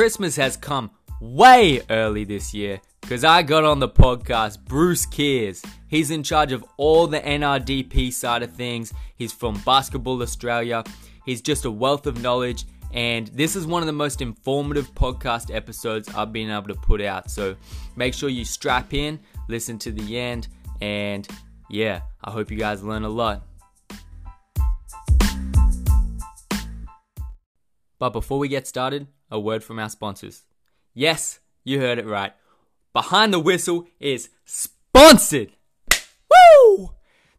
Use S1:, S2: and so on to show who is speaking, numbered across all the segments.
S1: Christmas has come way early this year because I got on the podcast Bruce Kears. He's in charge of all the NRDP side of things. He's from Basketball Australia. He's just a wealth of knowledge, and this is one of the most informative podcast episodes I've been able to put out. So make sure you strap in, listen to the end, and yeah, I hope you guys learn a lot. But before we get started, a word from our sponsors. Yes, you heard it right. Behind the Whistle is sponsored. Woo!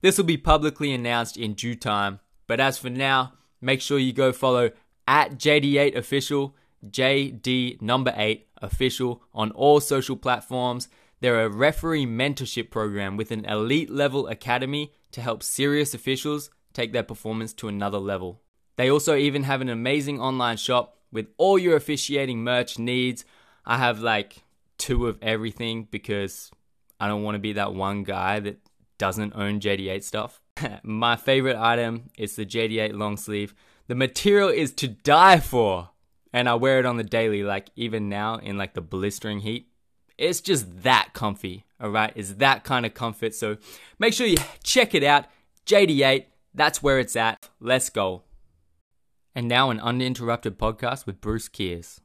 S1: This will be publicly announced in due time. But as for now, make sure you go follow at JD8 Official, JD number 8 Official on all social platforms. They're a referee mentorship program with an elite level academy to help serious officials take their performance to another level. They also even have an amazing online shop with all your officiating merch needs. I have like two of everything because I don't want to be that one guy that doesn't own JD8 stuff. My favorite item is the JD8 long sleeve. The material is to die for, and I wear it on the daily, like even now in like the blistering heat. It's just that comfy, all right? It's that kind of comfort. So make sure you check it out. JD8, that's where it's at. Let's go. And now an uninterrupted podcast with Bruce Kears.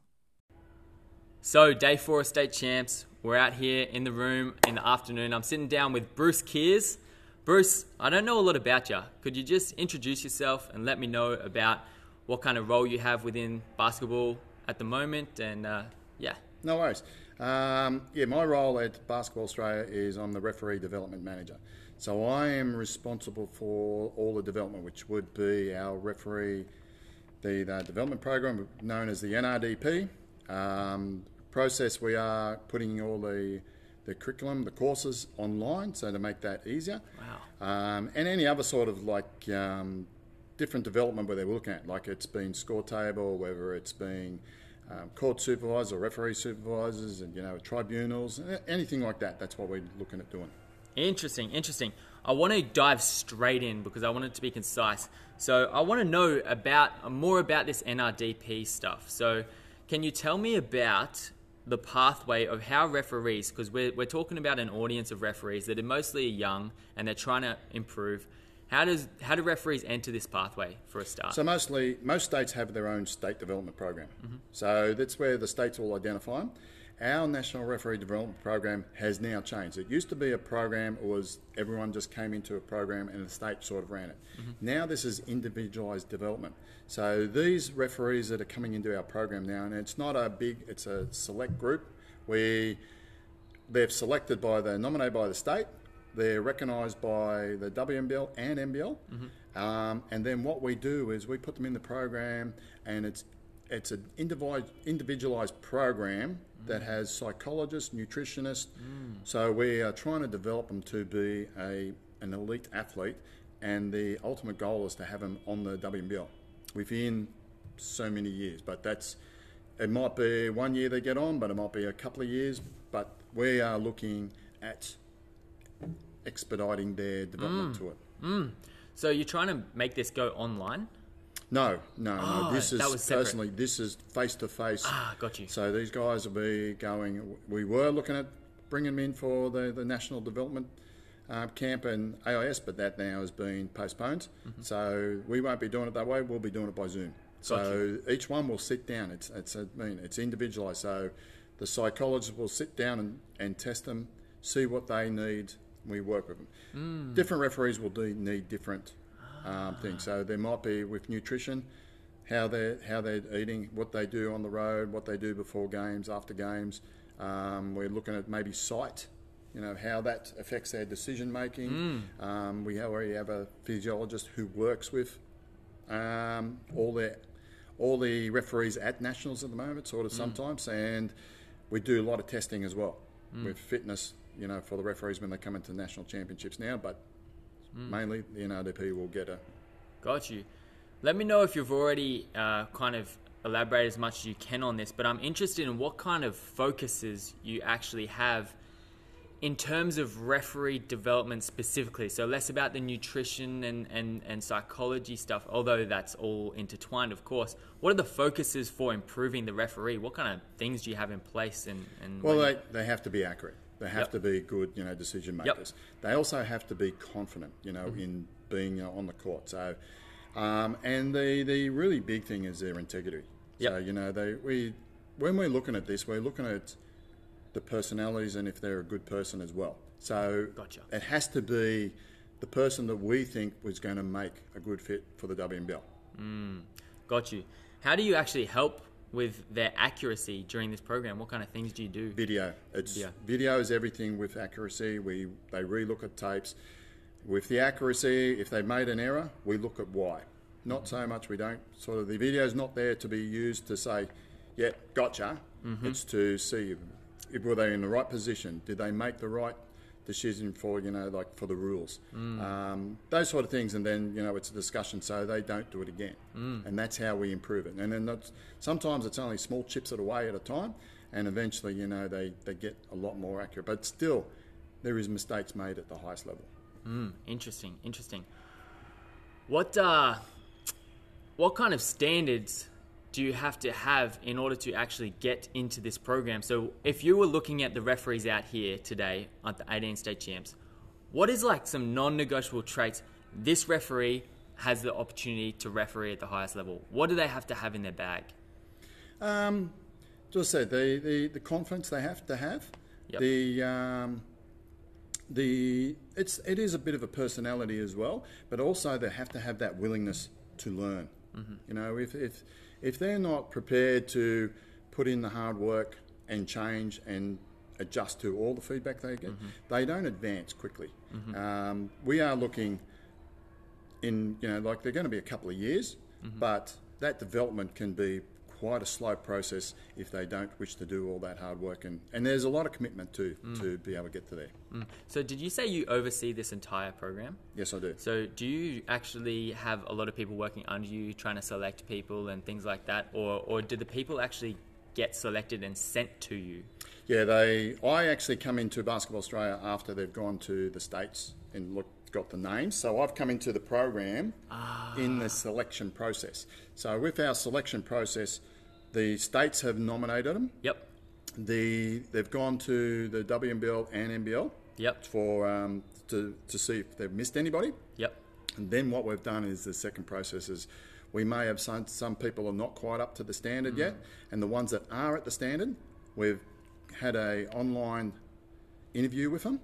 S1: So, day four of state champs. We're out here in the room in the afternoon. I'm sitting down with Bruce Kears. Bruce, I don't know a lot about you. Could you just introduce yourself and let me know about what kind of role you have within basketball at the moment? And uh, yeah.
S2: No worries. Um, yeah, my role at Basketball Australia is I'm the referee development manager. So I am responsible for all the development, which would be our referee the, the development program known as the NRDP. Um, process we are putting all the the curriculum, the courses online, so to make that easier.
S1: Wow.
S2: Um, and any other sort of like um, different development where they're looking at, like it's been score table, whether it's been um, court supervisors or referee supervisors, and you know tribunals, anything like that. That's what we're looking at doing.
S1: Interesting, interesting. I want to dive straight in because I want it to be concise. So I want to know about more about this NRDP stuff. So can you tell me about the pathway of how referees, because we're, we're talking about an audience of referees that are mostly young and they're trying to improve. How does how do referees enter this pathway for a start?
S2: So mostly most states have their own state development program. Mm-hmm. So that's where the states will identify them. Our National Referee Development Program has now changed. It used to be a program, it was everyone just came into a program and the state sort of ran it. Mm-hmm. Now this is individualised development. So these referees that are coming into our program now, and it's not a big, it's a select group. We, they're selected by the, nominated by the state, they're recognised by the WNBL and NBL. Mm-hmm. Um, and then what we do is we put them in the program, and it's it's an individualised program that has psychologists, nutritionists. Mm. So we are trying to develop them to be a an elite athlete, and the ultimate goal is to have them on the WNBL within so many years. But that's it might be one year they get on, but it might be a couple of years. But we are looking at expediting their development
S1: mm.
S2: to it.
S1: Mm. So you're trying to make this go online?
S2: No, no,
S1: oh,
S2: no. This is personally. This is face to face.
S1: Ah, got you.
S2: So these guys will be going. We were looking at bringing them in for the, the national development uh, camp and AIS, but that now has been postponed. Mm-hmm. So we won't be doing it that way. We'll be doing it by Zoom. So each one will sit down. It's it's I mean it's individualised. So the psychologist will sit down and, and test them, see what they need. We work with them. Mm. Different referees will do, need different um, thing. So there might be with nutrition, how they're how they're eating, what they do on the road, what they do before games, after games. Um, we're looking at maybe sight, you know, how that affects their decision making. Mm. Um, we already have a physiologist who works with um, all their all the referees at nationals at the moment, sort of mm. sometimes, and we do a lot of testing as well mm. with fitness. You know, for the referees when they come into national championships now, but Mm. Mainly, the NRDP will get a.
S1: Got you. Let me know if you've already uh, kind of elaborated as much as you can on this, but I'm interested in what kind of focuses you actually have in terms of referee development specifically, so less about the nutrition and, and, and psychology stuff, although that's all intertwined, of course. What are the focuses for improving the referee? What kind of things do you have in place? And, and
S2: Well, they, they have to be accurate. They have
S1: Yep.
S2: to be good, you know, decision
S1: Yep.
S2: makers. They also have to be confident, you know,
S1: Mm-hmm.
S2: in being uh, on the court. So, um, and the the really big thing is their integrity. So, you know, they we when we're looking at this, we're looking at the personalities and if they're a good person as well. So,
S1: Gotcha.
S2: it has to be the person that we think was going to make a good fit for the WNBL.
S1: got you. How do you actually help with their accuracy during this program? What kind of things do you do?
S2: Video. It's
S1: Video.
S2: video is everything with accuracy. We they relook at tapes. With the accuracy, if they made an error, we look at why. Not so much we don't sort of the video is not there to be used to say, yeah, gotcha. Mm-hmm. It's to see if were they in the right position. Did they make the right decision for you know like for the rules, um, those sort of things, and then you know it's a discussion so they don't do it again, and that's how we improve it. And then that's, sometimes it's only small chips at away at a time, and eventually you know they, they get a lot more accurate. But still, there is mistakes made at the highest level.
S1: Interesting, interesting. What uh, what kind of standards do you have to have in order to actually get into this program? So, if you were looking at the referees out here today at the 18 state champs, what is like some non-negotiable traits? This referee has the opportunity to referee at the highest level. What do they have to have in their bag?
S2: Um, just said the, the, the confidence they have to have.
S1: Yep.
S2: The um, the it's it is a bit of a personality as well, but also they have to have that willingness to learn. You know, if if if they're not prepared to put in the hard work and change and adjust to all the feedback they get, mm-hmm. they don't advance quickly. Mm-hmm. Um, we are looking in you know like they're going to be a couple of years, mm-hmm. but that development can be quite a slow process if they don't wish to do all that hard work and, and there's a lot of commitment too to mm. be able to get to there. Mm.
S1: So, did you say you oversee this entire program?
S2: Yes, I do.
S1: So, do you actually have a lot of people working under you, trying to select people and things like that, or or do the people actually get selected and sent to you?
S2: Yeah, they. I actually come into Basketball Australia after they've gone to the states and look, got the names. So I've come into the program in the selection process. So with our selection process, the states have nominated them.
S1: Yep.
S2: The they've gone to the WNBL and NBL
S1: Yep.
S2: for um, to to see if they've missed anybody.
S1: Yep.
S2: And then what we've done is the second process is we may have some, some people are not quite up to the standard yet, and the ones that are at the standard, we've had a online interview with them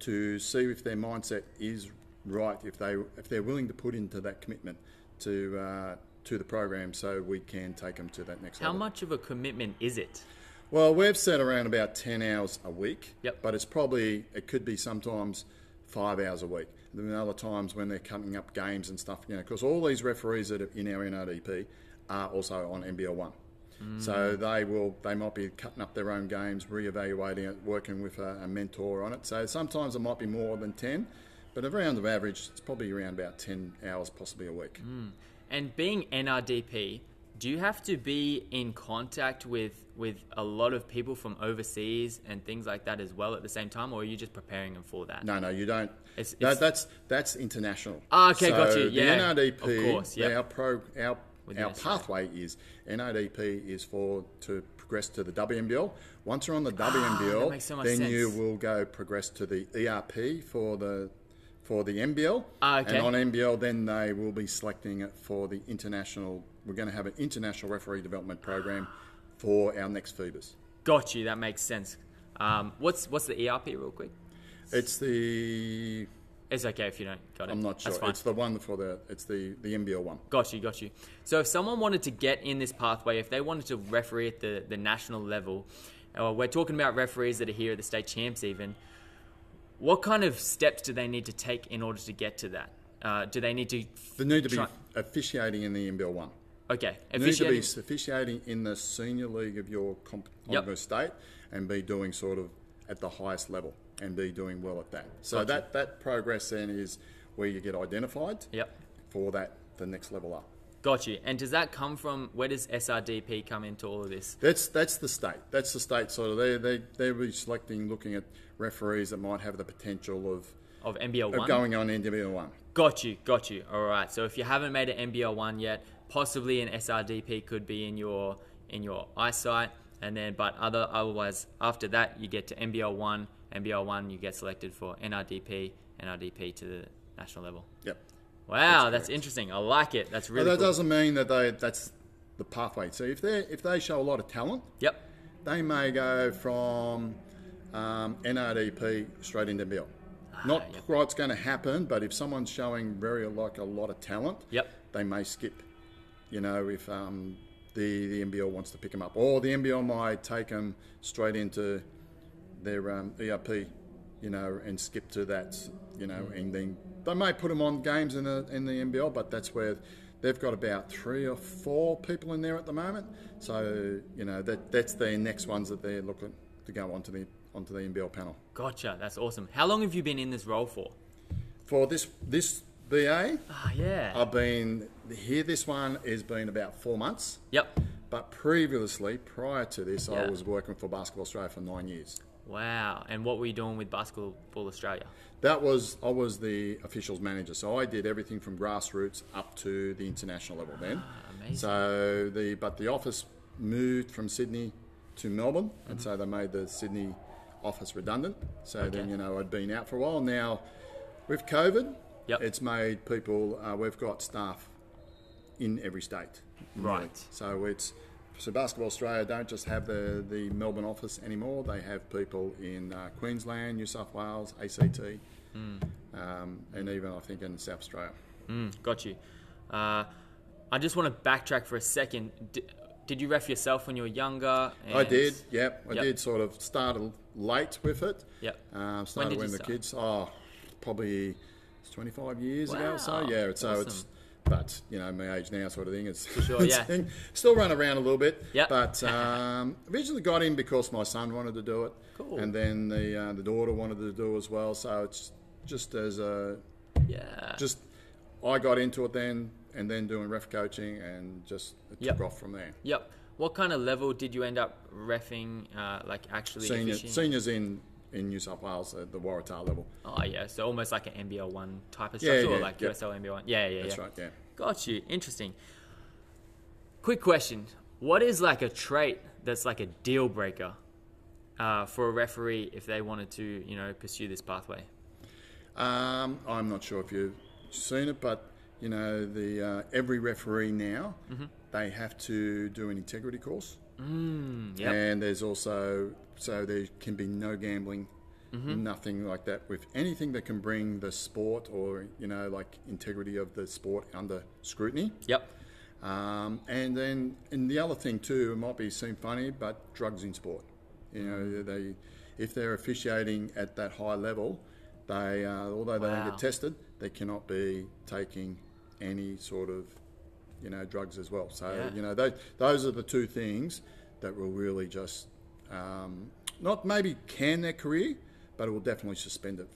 S2: to see if their mindset is right, if they if they're willing to put into that commitment to uh, to the program, so we can take them to that next
S1: How
S2: level.
S1: How much of a commitment is it?
S2: Well, we've set around about 10 hours a week.
S1: Yep.
S2: But it's probably, it could be sometimes five hours a week. And then other times when they're coming up games and stuff, you know, because all these referees that are in our NRDP are also on NBL one. So they will, they might be cutting up their own games, re-evaluating it, working with a, a mentor on it. So sometimes it might be more than 10, but around the average, it's probably around about 10 hours, possibly a week.
S1: And being NRDP, do you have to be in contact with with a lot of people from overseas and things like that as well at the same time, or are you just preparing them for that?
S2: No, no, you don't.
S1: It's- it's-
S2: that's that's international.
S1: Ah, okay, got you. Yeah,
S2: The NRDP,
S1: of course, yep.
S2: our pro, our our pathway is NRDP is for to progress to the WNBL. Once you're on the
S1: Ah, that
S2: WNBL,
S1: so
S2: then you will go progress to the ERP for the for the NBL.
S1: Ah, okay.
S2: And on NBL, then they will be selecting it for the international. We're going to have an international referee development program for our next FIBAs.
S1: Got you. That makes sense. Um, what's what's the ERP real quick?
S2: It's the
S1: It's okay if you don't got it.
S2: I'm not sure. It's the one for the it's the the NBL one.
S1: Got you, got you. So if someone wanted to get in this pathway, if they wanted to referee at the, the national level, uh, we're talking about referees that are here at the state champs even, what kind of steps do they need to take in order to get to that? Uh, do they need to...
S2: They need to be officiating in the NBL one.
S1: Okay.
S2: They need to be
S1: officiating-
S2: officiating in the senior league of your comp-
S1: Yep.
S2: state and be doing sort of at the highest level and be doing well at that. So
S1: Gotcha.
S2: that that progress then is where you get identified
S1: Yep.
S2: for that the next level up.
S1: Got you. And does that come from where does SRDP come into all of this?
S2: That's that's the state. That's the state sort of they they they're be selecting, looking at referees that might have the potential of,
S1: Of NBL one.
S2: going on NBL one.
S1: Got you, got you. All right. So if you haven't made an NBL one yet, possibly an SRDP could be in your in your eyesight, and then but other otherwise after that you get to NBL one, NBL one you get selected for NRDP, NRDP to the national level.
S2: Yep.
S1: Wow, that's,
S2: correct.
S1: interesting. I like it. That's really.
S2: But that
S1: cool.
S2: doesn't mean that they that's the pathway. So if they if they show a lot of talent,
S1: Yep.
S2: they may go from um, NRDP straight into NWL. Not
S1: yep.
S2: quite going to happen, but if someone's showing very like a lot of talent,
S1: Yep.
S2: they may skip. You know, if um, the the NBL wants to pick them up, or the NBL might take them straight into their um, ERP, you know, and skip to that, you know, and then they may put them on games in the in the NBL, but that's where they've got about three or four people in there at the moment. So you know that that's their next ones that they're looking to go onto the onto the NBL panel.
S1: Gotcha. That's awesome. How long have you been in this role for?
S2: For this this BA,
S1: Ah, yeah.
S2: I've been here. This one has been about four months.
S1: yep.
S2: But previously, prior to this, I was working for Basketball Australia for nine years.
S1: Wow. And what were you doing with Basketball Australia?
S2: That was I was the officials manager, so I did everything from grassroots up to the international level. Then,
S1: amazing.
S2: so the but the office moved from Sydney to Melbourne, and
S1: Mm-hmm.
S2: so they made the Sydney office redundant. So then you know I'd been out for a while. Now with COVID,
S1: Yep.
S2: it's made people. Uh, we've got staff in every state.
S1: Right.
S2: So it's so Basketball Australia don't just have the, the Melbourne office anymore. They have people in uh, Queensland, New South Wales, ACT,
S1: Hmm.
S2: um, and even I think in South Australia.
S1: Mm, got you. Uh, I just want to backtrack for a second. D- did you ref yourself when you were younger?
S2: I did, yep. I
S1: Yep.
S2: did sort of start late with it.
S1: Yep.
S2: Um, started
S1: did
S2: when,
S1: you
S2: the
S1: start?
S2: kids, oh, probably it's 25 years ago or so. Yeah, it's, so it's,
S1: awesome.
S2: But you know, my age now sort of thing. It's
S1: sure,
S2: it's
S1: yeah.
S2: thing. Still run around a little bit.
S1: Yep.
S2: But um, originally got in because my son wanted to do it.
S1: Cool.
S2: And then the uh, the daughter wanted to do as well. So it's just as a
S1: Yeah.
S2: just I got into it then, and then doing ref coaching, and just it
S1: Yep.
S2: took off from there.
S1: Yep. What kind of level did you end up refing? Uh, like actually
S2: Senior, seniors in in New South Wales at the Waratah level.
S1: Oh yeah, so almost like an NBL one type of
S2: Yeah,
S1: structure, or like
S2: yeah.
S1: USL NBL one. Yeah, yeah,
S2: That's
S1: yeah.
S2: right. Yeah.
S1: Got you. Interesting. Quick question: What is like a trait that's like a deal breaker uh, for a referee if they wanted to, you know, pursue this pathway?
S2: Um, I'm not sure if you've seen it, but you know, the uh, every referee now
S1: Mm-hmm.
S2: they have to do an integrity course,
S1: Mm, yep.
S2: and there's also so there can be no gambling,
S1: Mm-hmm.
S2: nothing like that with anything that can bring the sport or you know like integrity of the sport under scrutiny.
S1: Yep.
S2: Um, and then, and the other thing too, it might be seem funny, but drugs in sport. You know, they if they're officiating at that high level, they uh, although they don't get tested, they cannot be taking any sort of you know drugs as well. So
S1: Yeah.
S2: you know, those those are the two things that will really just um, not maybe can their career, but it will definitely suspend it.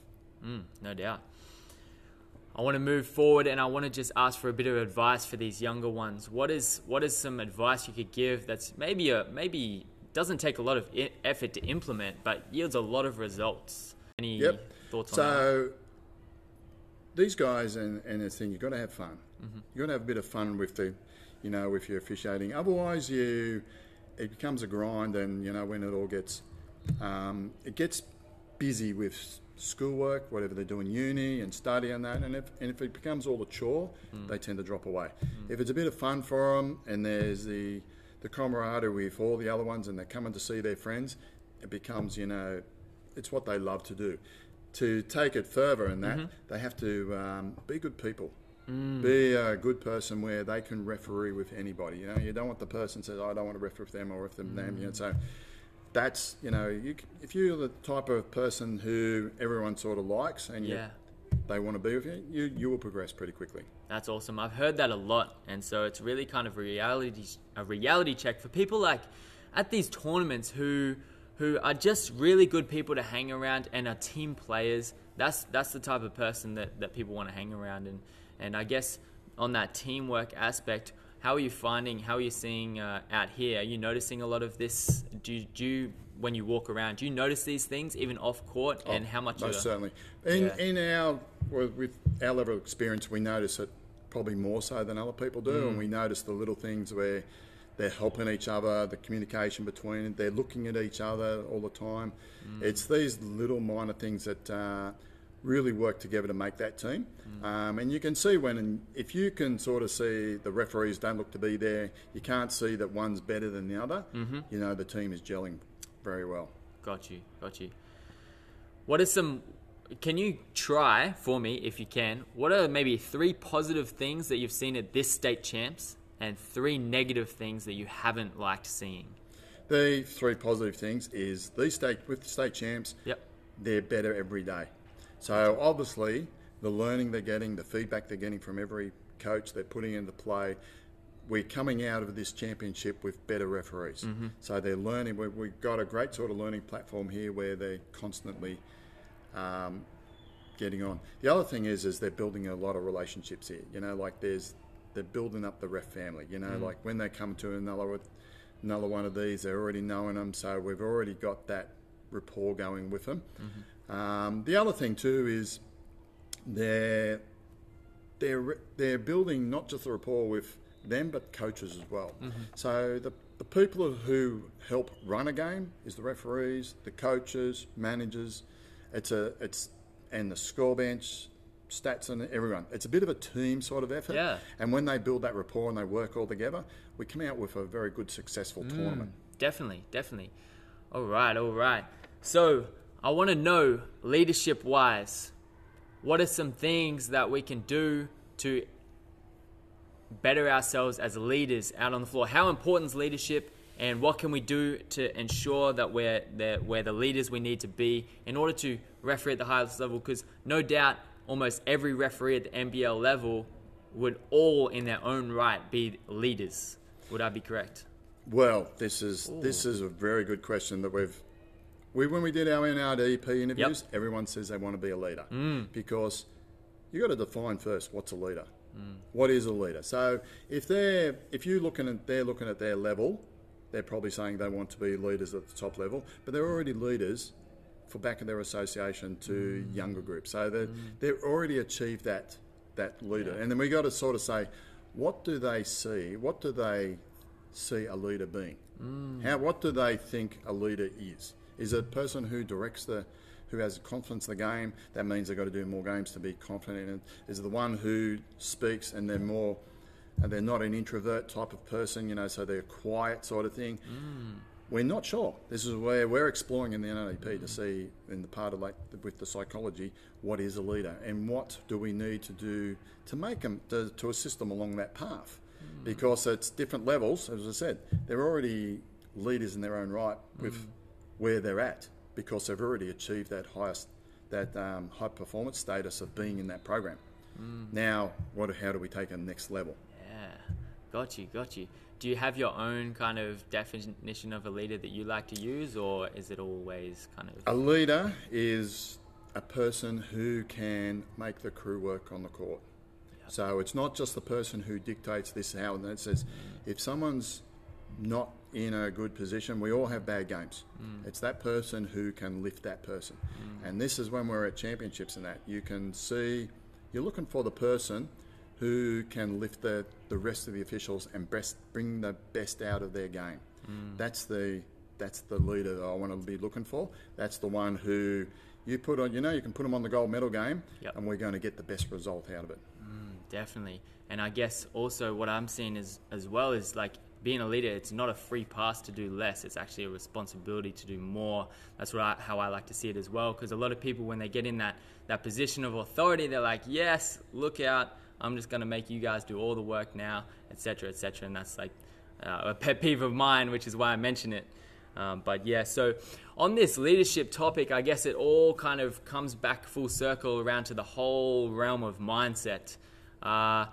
S1: Mm, no doubt. I want to move forward, and I want to just ask for a bit of advice for these younger ones. What is what is some advice you could give that's maybe a maybe doesn't take a lot of I- effort to implement, but yields a lot of results? Any
S2: Yep.
S1: thoughts on that?
S2: So these guys and and the thing, you've got to have fun.
S1: Mm-hmm.
S2: You've got to have a bit of fun with the, you know, with your officiating. Otherwise, you it becomes a grind, and you know when it all gets, um, it gets busy with schoolwork, whatever they do in uni and study and that. And if and if it becomes all a chore,
S1: Mm.
S2: they tend to drop away. If it's a bit of fun for them, and there's the the camaraderie with all the other ones, and they're coming to see their friends, it becomes you know it's what they love to do. To take it further in that, they have to um, be good people. Mm. Be a good person where they can referee with anybody. You know, you don't want the person says, "I don't want to referee with them or with them." them. You know, mm. so that's you know, you, if you're the type of person who everyone sort of likes and you,
S1: Yeah.
S2: they want to be with you, you you will progress pretty quickly.
S1: That's awesome. I've heard that a lot, and so it's really kind of a reality a reality check for people like at these tournaments who who are just really good people to hang around and are team players. That's that's the type of person that, that people want to hang around and and I guess on that teamwork aspect, how are you finding? How are you seeing uh, out here? Are you noticing a lot of this? Do do you when you walk around, do you notice these things even off court? and how much?
S2: Oh, Most certainly. In
S1: Yeah.
S2: in our with with our level of experience, we notice it probably more so than other people do,
S1: Mm.
S2: and we notice the little things where they're helping each other, the communication between, they're looking at each other all the time.
S1: Mm.
S2: It's these little minor things that. Uh, Really work together to make that team,
S1: Mm.
S2: um, and you can see when if you can sort of see the referees don't look to be there, you can't see that one's better than the other. Mm-hmm. You know the team is gelling very well.
S1: Got you, got you. What are some? Can you try for me, if you can? What are maybe three positive things that you've seen at this state champs, and three negative things that you haven't liked seeing?
S2: The three positive things is these state with the state champs,
S1: Yep.
S2: they're better every day. So obviously, the learning they're getting, the feedback they're getting from every coach they're putting into play, we're coming out of this championship with better referees. Mm-hmm. So they're learning. we- We've got a great sort of learning platform here where they're constantly um, getting on. The other thing is, is they're building a lot of relationships here. You know, like there's they're building up the ref family. You know, mm-hmm. like when they come to another another one of these, they're already knowing them, so we've already got that rapport going with them. Mm-hmm. Um, the other thing too is they're they're they're building not just a rapport with them but coaches as well. So the the people who help run a game is the referees, the coaches, managers. It's a it's and the score bench, stats and everyone. It's a bit of a team sort of effort.
S1: Yeah.
S2: And when they build that rapport and they work all together, we come out with a very good successful tournament.
S1: Definitely, definitely. All right, all right. So I want to know, leadership wise, what are some things that we can do to better ourselves as leaders out on the floor? How important is leadership, and what can we do to ensure that we're the, we're the leaders we need to be in order to referee at the highest level? Because no doubt, almost every referee at the NBL level would all, in their own right, be leaders. Would I be correct?
S2: Well, this is this is a very good question that we've we when we did our NRDP interviews, everyone says they want to be a leader mm. because you got to define first what's a leader. Mm. What is a leader? So if they're if you looking at they're looking at their level, they're probably saying they want to be leaders at the top level, but they're already leaders for back in their association to mm. younger groups. So they they've already achieved that that leader, and then we got to sort of say, what do they see? What do they see a leader being? How what do they think a leader is? Is a person who directs the who has confidence in the game? That means they've got to do more games to be confident in it. Is the one who speaks and they're more and they're not an introvert type of person, you know, so they're quiet sort of thing. Mm. We're not sure. This is where we're exploring in the NLP to mm. see, in the part of like with the psychology, what is a leader and what do we need to do to make them to, to assist them along that path, mm. because it's different levels. As I said, they're already leaders in their own right with where they're at because they've already achieved that highest that um, high performance status of being in that program. Now, what? How do we take them next level?
S1: Yeah, got you, got you. Do you have your own kind of definition of a leader that you like to use, or is it always kind of
S2: A leader is a person who can make the crew work on the court. So it's not just the person who dictates this how and that says if someone's not in a good position, we all have bad games. Mm. It's that person who can lift that person. Mm. And this is when we're at championships and that. You can see you're looking for the person who can lift the, the rest of the officials and best, bring the best out of their game. Mm. That's the that's the leader that I want to be looking for. That's the one who you put on. You know, you can put them on the gold medal game,
S1: Yep.
S2: and we're going to get the best result out of it.
S1: definitely? And I guess also what I'm seeing is as well is like being a leader. It's not a free pass to do less. It's actually a responsibility to do more. That's how I like to see it as well. Because a lot of people, when they get in that that position of authority, they're like, "Yes, look out! I'm just going to make you guys do all the work now, etc., etc." And that's like uh, a pet peeve of mine, which is why I mention it. Um, but yeah, so on this leadership topic, I guess it all kind of comes back full circle around to the whole realm of mindset. Uh,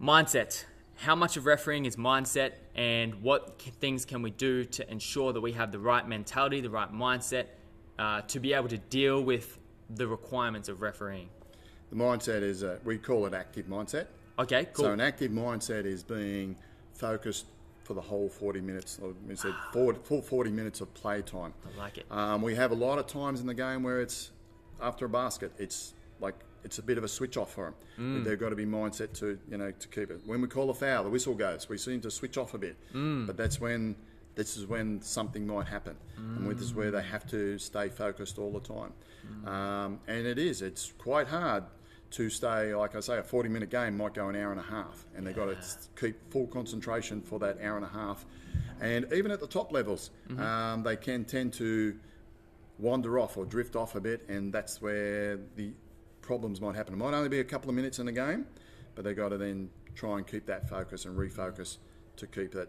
S1: mindset. How much of refereeing is mindset, and what things can we do to ensure that we have the right mentality, the right mindset, uh, to be able to deal with the requirements of refereeing?
S2: The mindset is uh, we call it active mindset.
S1: Okay, cool.
S2: So an active mindset is being focused for the whole 40 minutes, or we said 40, full 40 minutes of play time.
S1: I like it.
S2: Um, we have a lot of times in the game where it's after a basket, it's like it's a bit of a switch off for them. They've got to be mindset to you know to keep it. When we call a foul, the whistle goes. We seem to switch off a bit, but that's when this is when something might happen, and this is where they have to stay focused all the time. Um, and it is. It's quite hard to stay. Like I say, a forty-minute game might go an hour and a half, and they've got to keep full concentration for that hour and a half. And even at the top levels, um, they can tend to wander off or drift off a bit, and that's where the problems might happen. It might only be a couple of minutes in the game, but they've got to then try and keep that focus and refocus to keep that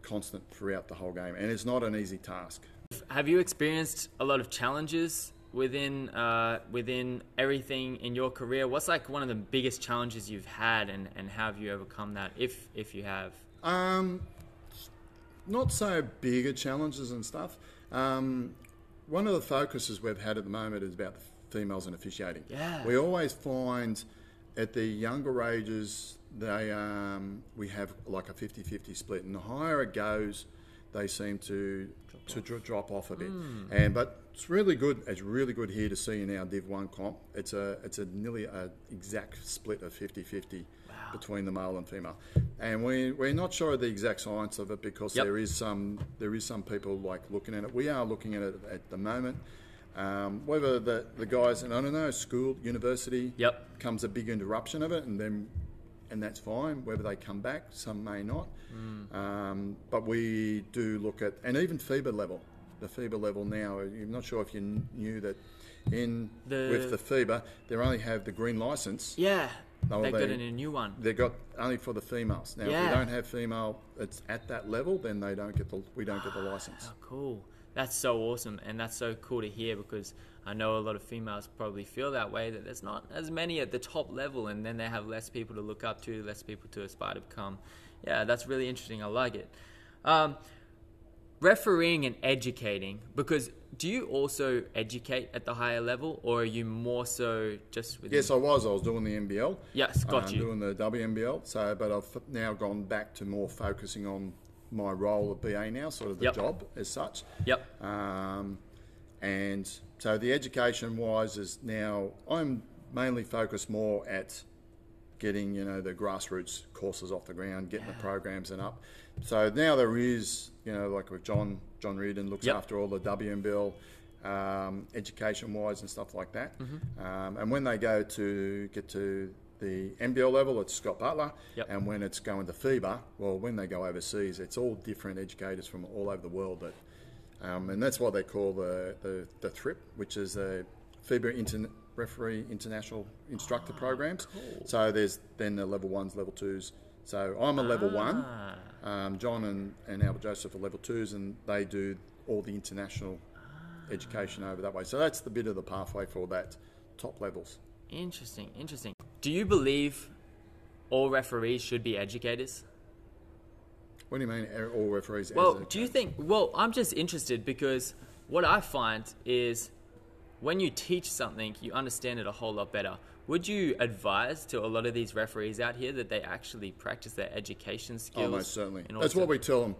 S2: constant throughout the whole game. And it's not an easy task.
S1: Have you experienced a lot of challenges within uh, within everything in your career? What's like one of the biggest challenges you've had, and, and how have you overcome that? If if you have,
S2: Um, not so bigger challenges and stuff. Um, one of the focuses we've had at the moment is about the females in officiating.
S1: Yeah.
S2: We always find at the younger ages they um, we have like a 50-50 split, and the higher it goes, they seem to to dro- drop off a bit. And but it's really good. It's really good here to see in our Div One comp. It's a it's a nearly a exact split of 50-50 between the male and female. And we we're not sure of the exact science of it because
S1: Yep.
S2: there is some there is some people like looking at it. We are looking at it at the moment. Um, whether the the guys and I don't know school university
S1: Yep.
S2: comes a big interruption of it, and then and that's fine. Whether they come back, some may not. Um, but we do look at and even FIBA level. The FIBA level now. I'm not sure if you knew that in
S1: The-
S2: with the FIBA they only have the green license.
S1: yeah,
S2: No,
S1: they,
S2: they-
S1: got in a new one.
S2: They got only for the females. Now, if we don't have female it's at that level, then they don't get the we don't get the license.
S1: Oh, cool. That's so awesome, and that's so cool to hear because I know a lot of females probably feel that way that there's not as many at the top level, and then they have less people to look up to, less people to aspire to become. Yeah, that's really interesting. I like it. Um, refereeing and educating, because do you also educate at the higher level, or are you more so just with?
S2: Yes, I was. I was doing the NBL.
S1: Yes, got
S2: um,
S1: you.
S2: Doing the WNBL. So, but I've now gone back to more focusing on my role at BA now, sort of the
S1: Yep.
S2: job as such.
S1: Yep.
S2: Um, and so the education wise is now I'm mainly focused more at getting you know the grassroots courses off the ground, getting the programs and up. So now there is you know like with John John Reardon looks
S1: Yep.
S2: after all the WNBL um, education wise and stuff like that.
S1: Mm-hmm.
S2: Um, and when they go to get to the NBL level, it's Scott Butler.
S1: Yep.
S2: And when it's going to FIBA, well, when they go overseas, it's all different educators from all over the world that um, and that's what they call the, the, the THRIP, which is a FIBA Inter- Referee International Instructor Programs. So there's then the level ones, level twos. So I'm a level one.
S1: Ah,
S2: Um, John and, and Albert Joseph are level twos, and they do all the international education over that way. So that's the bit of the pathway for that top levels.
S1: interesting, interesting. Do you believe all referees should be educators?
S2: What do you mean, all referees?
S1: Well, do you think? Well, I'm just interested because what I find is when you teach something, you understand it a whole lot better. Would you advise to a lot of these referees out here that they actually practice their education skills?
S2: Oh, most certainly. That's what we tell them.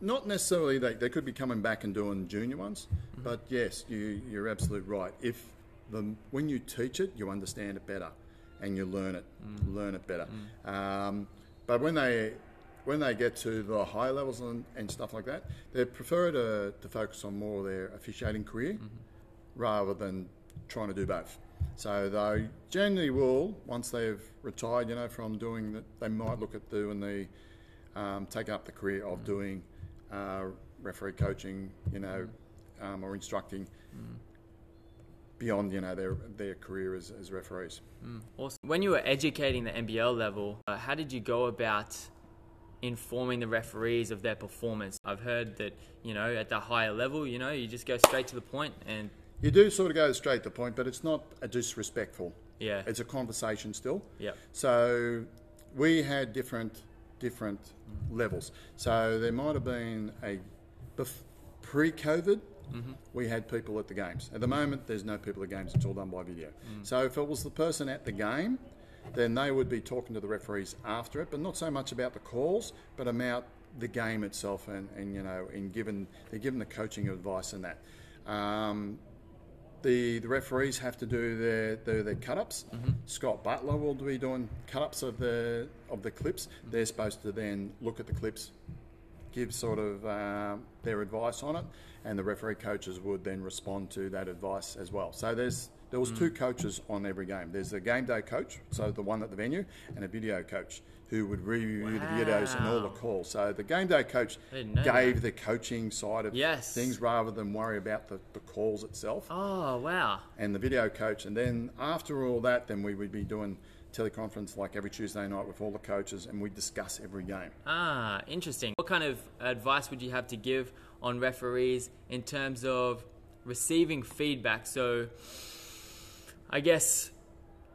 S2: Not necessarily they, they could be coming back and doing junior ones,
S1: Mm-hmm.
S2: but yes, you, you're absolutely right. If the, when you teach it, you understand it better, and you learn it,
S1: Mm.
S2: learn it better. Um, but when they when they get to the higher levels and, and stuff like that, they prefer to, to focus on more their officiating career
S1: Mm-hmm.
S2: rather than trying to do both. So they generally will, once they've retired, you know, from doing that, they might look at doing the, um, taking up the career of doing uh, referee coaching, you know, um, or instructing beyond, you know, their their career as, as referees.
S1: Awesome. When you were educating the NBL level, uh, how did you go about informing the referees of their performance? I've heard that you know at the higher level, you know, you just go straight to the point and
S2: You do sort of go straight to the point, but it's not a disrespectful.
S1: yeah,
S2: It's a conversation still.
S1: yeah,
S2: So we had different different levels. So there might have been a bef- pre-COVID. We had people at the games. At the moment, there's no people at games. It's all done by video. So if it was the person at the game, then they would be talking to the referees after it, but not so much about the calls, but about the game itself, and, and you know, in given they're given the coaching advice and that. Um, the, the referees have to do their their, their cut ups. Mm-hmm. Scott Butler will be doing cut ups of the of the clips. Mm-hmm. They're supposed to then look at the clips, give sort of um, their advice on it, and the referee coaches would then respond to that advice as well. So there's there was two coaches on every game. There's a game day coach, so the one at the venue, and a video coach who would review the videos and all the calls. So the game day coach gave the coaching side of
S1: Yes.
S2: things rather than worry about the, the calls itself
S1: Oh wow.
S2: and the video coach. And then after all that, then we would be doing teleconference like every Tuesday night with all the coaches, and we discuss every game.
S1: Ah, interesting. What kind of advice would you have to give on referees in terms of receiving feedback? So, I guess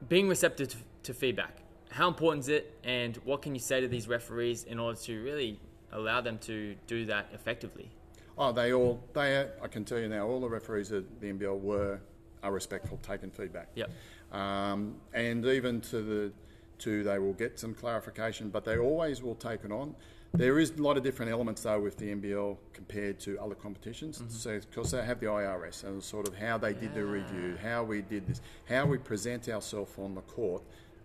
S1: being receptive to, to feedback. How important is it, and what can you say to these referees in order to really allow them to do that effectively?
S2: Oh, they all they. I can tell you now, all the referees at the NBL were are respectful, taking feedback.
S1: Yep.
S2: Um, and even to the to they will get some clarification, but they always will take it on. There is a lot of different elements though with the NBL compared to other competitions. So because they have the IRS and sort of how they did the review, how we did this, how we present ourselves on the court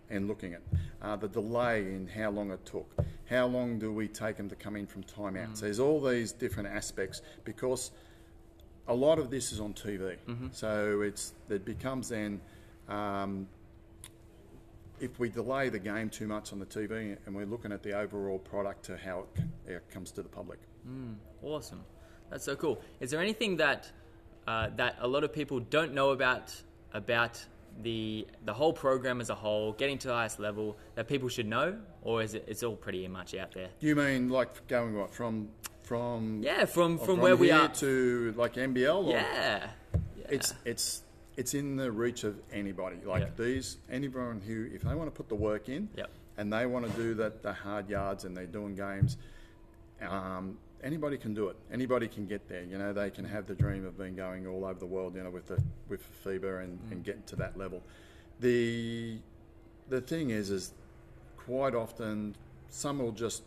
S2: and looking at uh, the delay in how long it took, how long do we take them to come in from timeout. So there's all these different aspects because a lot of this is on TV. So it's it becomes then um, if we delay the game too much on the TV and we're looking at the overall product to how it, it comes to the public.
S1: Awesome. That's so cool. Is there anything that uh, that a lot of people don't know about about the the whole program as a whole, getting to the highest level that people should know, or is it it's all pretty much out there?
S2: You mean like going what from from
S1: Yeah, from
S2: or
S1: from, where we are.
S2: to like NBL? Or
S1: yeah. yeah.
S2: It's it's it's in the reach of anybody. Like
S1: Yeah.
S2: these anyone who if they want to put the work in
S1: Yep.
S2: and they want to do that the hard yards and they're doing games, um, anybody can do it. Anybody can get there. You know, they can have the dream of being going all over the world. You know, with the with FIBA and, and getting to that level. The the thing is, is quite often some will just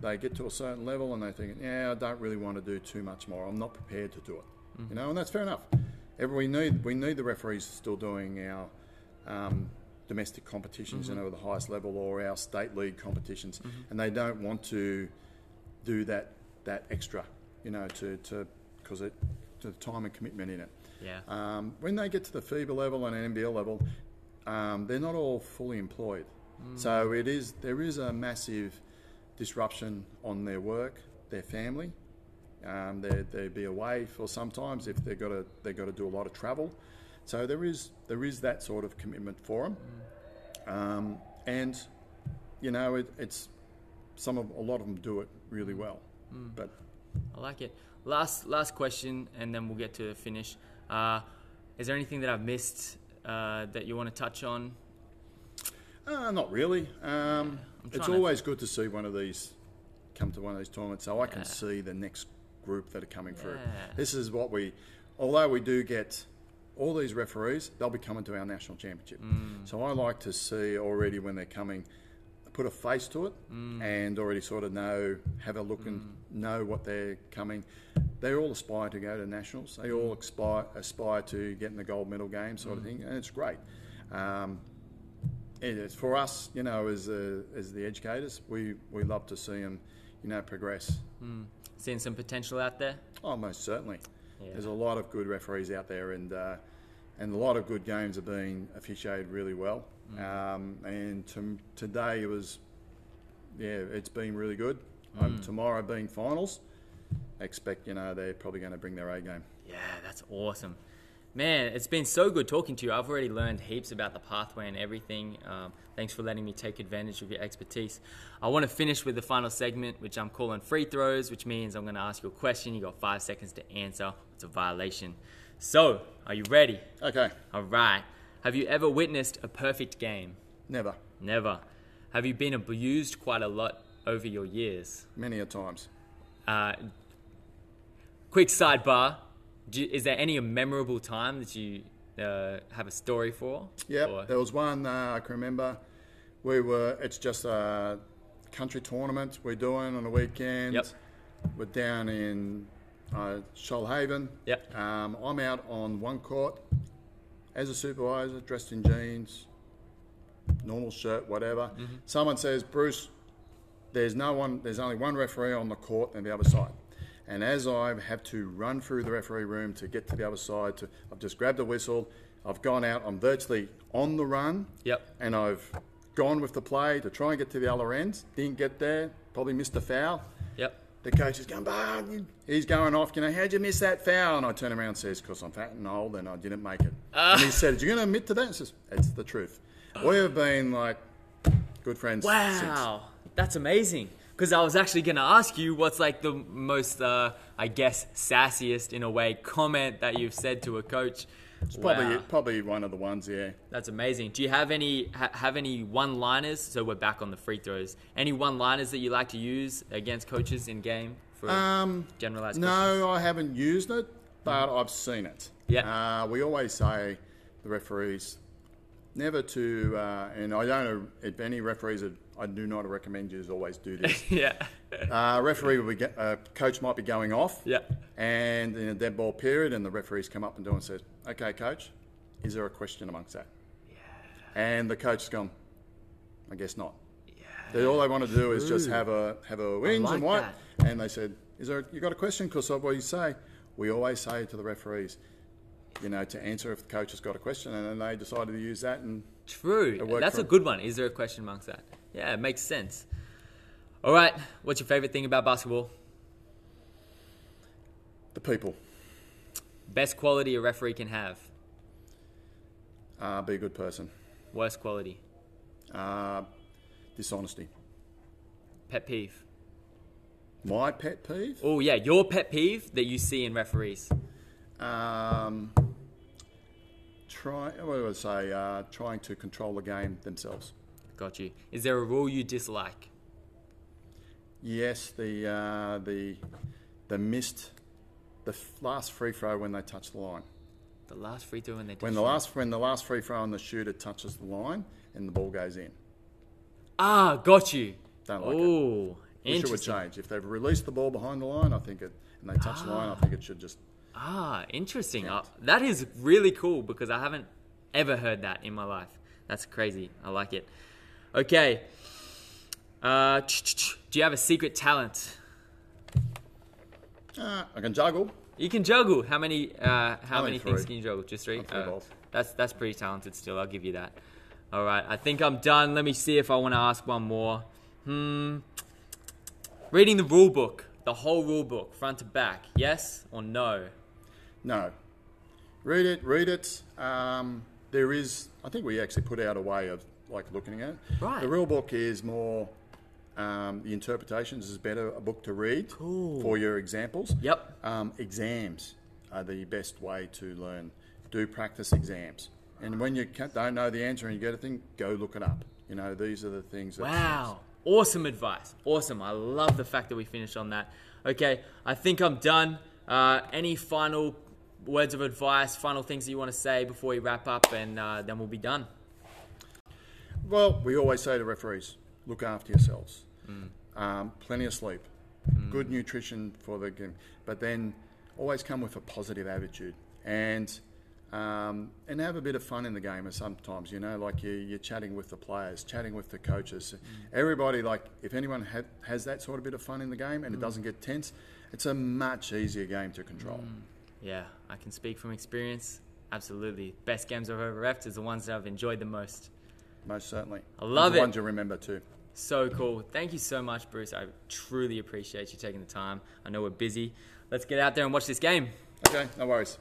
S2: they get to a certain level and they think, yeah, I don't really want to do too much more. I'm not prepared to do it. You know, and that's fair enough. We need we need the referees still doing our um, domestic competitions, you know, at the highest level, or our state league competitions, and they don't want to do that that extra, you know, to to because it to the time and commitment in it.
S1: Yeah.
S2: Um, when they get to the FIBA level and NBL level, um, they're not all fully employed. So it is there is a massive disruption on their work, their family. Um, they they be away for sometimes if they've got to they've got to do a lot of travel. So there is there is that sort of commitment for them, um, and you know it, it's some of a lot of them do it really well, but
S1: I like it. Last last question, and then we'll get to the finish. Uh, is there anything that I've missed uh, that you want to touch on?
S2: Uh, not really. Um,
S1: I'm
S2: it's
S1: trying to-
S2: always good to see one of these come to one of these tournaments, so I can
S1: Yeah.
S2: see the next group that are coming through. This is what we, although we do get all these referees, they'll be coming to our national championship.
S1: Mm.
S2: So I like to see already when they're coming, put a face to it,
S1: Mm.
S2: and already sort of know, have a look and know what they're coming. They all aspire to go to nationals. They all aspire aspire to get in the gold medal game, sort
S1: Mm.
S2: of thing, and it's great. Um, it is for us, you know, as uh, as the educators, we, we love to see them, you know, progress.
S1: Seeing some potential out there?
S2: Oh, most certainly.
S1: Yeah.
S2: There's a lot of good referees out there, and uh, and a lot of good games are being officiated really well. Um, and to, today it was, yeah, it's been really good. Um, tomorrow being finals, I expect you know they're probably going to bring their A game.
S1: Yeah, that's awesome. Man, it's been so good talking to you. I've already learned heaps about the pathway and everything. Um, thanks for letting me take advantage of your expertise. I want to finish with the final segment, which I'm calling free throws, which means I'm going to ask you a question. You got five seconds to answer. It's a violation. So, are you ready?
S2: Okay,
S1: All right. Have you ever witnessed a perfect game?
S2: never,
S1: Never. Have you been abused quite a lot over your years?
S2: many a times.
S1: Uh, quick sidebar. You, is there any memorable time that you uh, have a story for? Or-
S2: there was one uh, I can remember. We were. It's just a country tournament we're doing on the weekend.
S1: Yep.
S2: We're down in uh, Shoalhaven.
S1: Yep.
S2: Um, I'm out on one court as a supervisor, dressed in jeans, normal shirt, whatever.
S1: Mm-hmm.
S2: Someone says, Bruce, there's no one. There's only one referee on the court and the other side. And as I have to run through the referee room to get to the other side, to, I've just grabbed a whistle. I've gone out. I'm virtually on the run.
S1: Yep.
S2: And I've gone with the play to try and get to the other end. Didn't get there. Probably missed a foul.
S1: Yep.
S2: The coach is going, bah, he's going off, you know, how'd you miss that foul? And I turn around and says, because I'm fat and old and I didn't make it. Ah. And he said, are you going to admit to that? I says, it's the truth. We have been like good friends since.
S1: Wow, that's amazing. Because I was actually going to ask you what's like the most, uh, I guess, sassiest in a way comment that you've said to a coach.
S2: It's probably,
S1: Wow.
S2: probably one of the ones, yeah.
S1: That's amazing. Do you have any ha- have any one-liners? So we're back on the free throws. Any one-liners that you like to use against coaches in game for
S2: Um,
S1: generalized? questions?
S2: no, I haven't used it, but I've seen it.
S1: Yeah.
S2: Uh, we always say, the referees, never to, uh, and I don't know if any referees, are, I do not recommend you always do this.
S1: yeah.
S2: Uh, referee will be, get- uh, coach might be going off.
S1: Yeah.
S2: And in a dead ball period, and the referees come up and do and says, "Okay, coach, is there a question amongst that?" Yeah. And the coach has gone, "I guess not." Yeah. All they want to do is just have a have a wins
S1: like
S2: and white.
S1: that.
S2: And they said, "Is there? You got a question?" Because of what you say, we always say to the referees, you know, to answer if the coach has got a question, and then they decided to use that. And
S1: True. That's a good one. Is there a question amongst that? Yeah, it makes sense. All right. What's your favorite thing about basketball?
S2: the people,
S1: Best quality a referee can have.
S2: uh, be a good person.
S1: Worst quality.
S2: Uh, dishonesty.
S1: Pet peeve.
S2: My pet peeve.
S1: Oh yeah, your pet peeve that you see in referees.
S2: Um, try, what do I say? Uh, trying to control the game themselves.
S1: Got you. Is there a rule you dislike?
S2: Yes, the uh, the the missed the last free throw when they touch the line.
S1: The last free throw when they
S2: When
S1: touch
S2: the
S1: you.
S2: last when the last free throw and the shooter touches the line and the ball goes in.
S1: Ah, got you.
S2: Don't like it.
S1: Oh,
S2: Wish it would change. If they've released the ball behind the line, I think it and they touch the line, I think it should just
S1: Ah, interesting. Uh, that is really cool because I haven't ever heard that in my life. That's crazy. I like it. Okay. Uh, do you have a secret talent?
S2: uh, I can juggle.
S1: You can juggle. How many? Uh, how
S2: Only
S1: many things can you juggle? Just three.
S2: Three
S1: Uh,
S2: balls.
S1: that's that's pretty talented. Still, I'll give you that. All right. I think I'm done. Let me see if I want to ask one more. Hmm. Reading the rule book, the whole rule book, front to back. Yes or no?
S2: No. Read it, read it. Um, there is, I think we actually put out a way of like looking at it.
S1: Right.
S2: The real book is more, um, the interpretations is better a book to read
S1: Cool.
S2: for your examples.
S1: Yep.
S2: Um, exams are the best way to learn. Do practice exams. And when you can't, don't know the answer and you get a thing, go look it up. You know, these are the things that.
S1: Wow. Awesome advice. Awesome. I love the fact that we finished on that. Okay, I think I'm done. Uh, any final words of advice, final things that you want to say before we wrap up, and uh, then we'll be done.
S2: Well, we always say to referees, look after yourselves. Um, plenty of sleep, good nutrition for the game, but then always come with a positive attitude and um, and have a bit of fun in the game. Sometimes, you know, like you, you're chatting with the players, chatting with the coaches. Everybody, like, if anyone ha- has that sort of bit of fun in the game and it doesn't get tense, it's a much easier game to control.
S1: Yeah, I can speak from experience. Absolutely. Best games I've ever refed is the ones that I've enjoyed the most.
S2: Most certainly.
S1: I love
S2: the
S1: it.
S2: ones you remember too.
S1: So cool. Thank you so much, Bruce. I truly appreciate you taking the time. I know we're busy. Let's get out there and watch this game.
S2: Okay, no worries.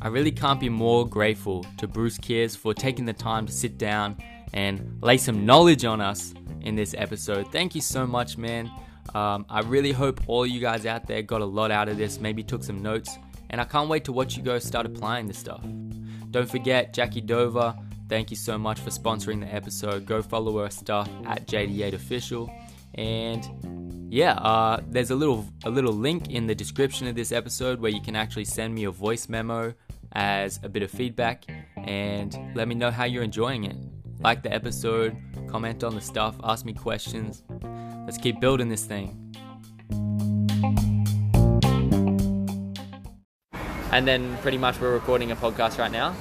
S1: I really can't be more grateful to Bruce Kears for taking the time to sit down and lay some knowledge on us in this episode. Thank you so much, man. Um, I really hope all you guys out there got a lot out of this, maybe took some notes, and I can't wait to watch you go start applying this stuff. Don't forget, Jackie Dover, thank you so much for sponsoring the episode. Go follow her stuff at JD8Official. And yeah, uh, there's a little a little link in the description of this episode where you can actually send me a voice memo as a bit of feedback and let me know how you're enjoying it. Like the episode, comment on the stuff, ask me questions. Let's keep building this thing. And then pretty much we're recording a podcast right now.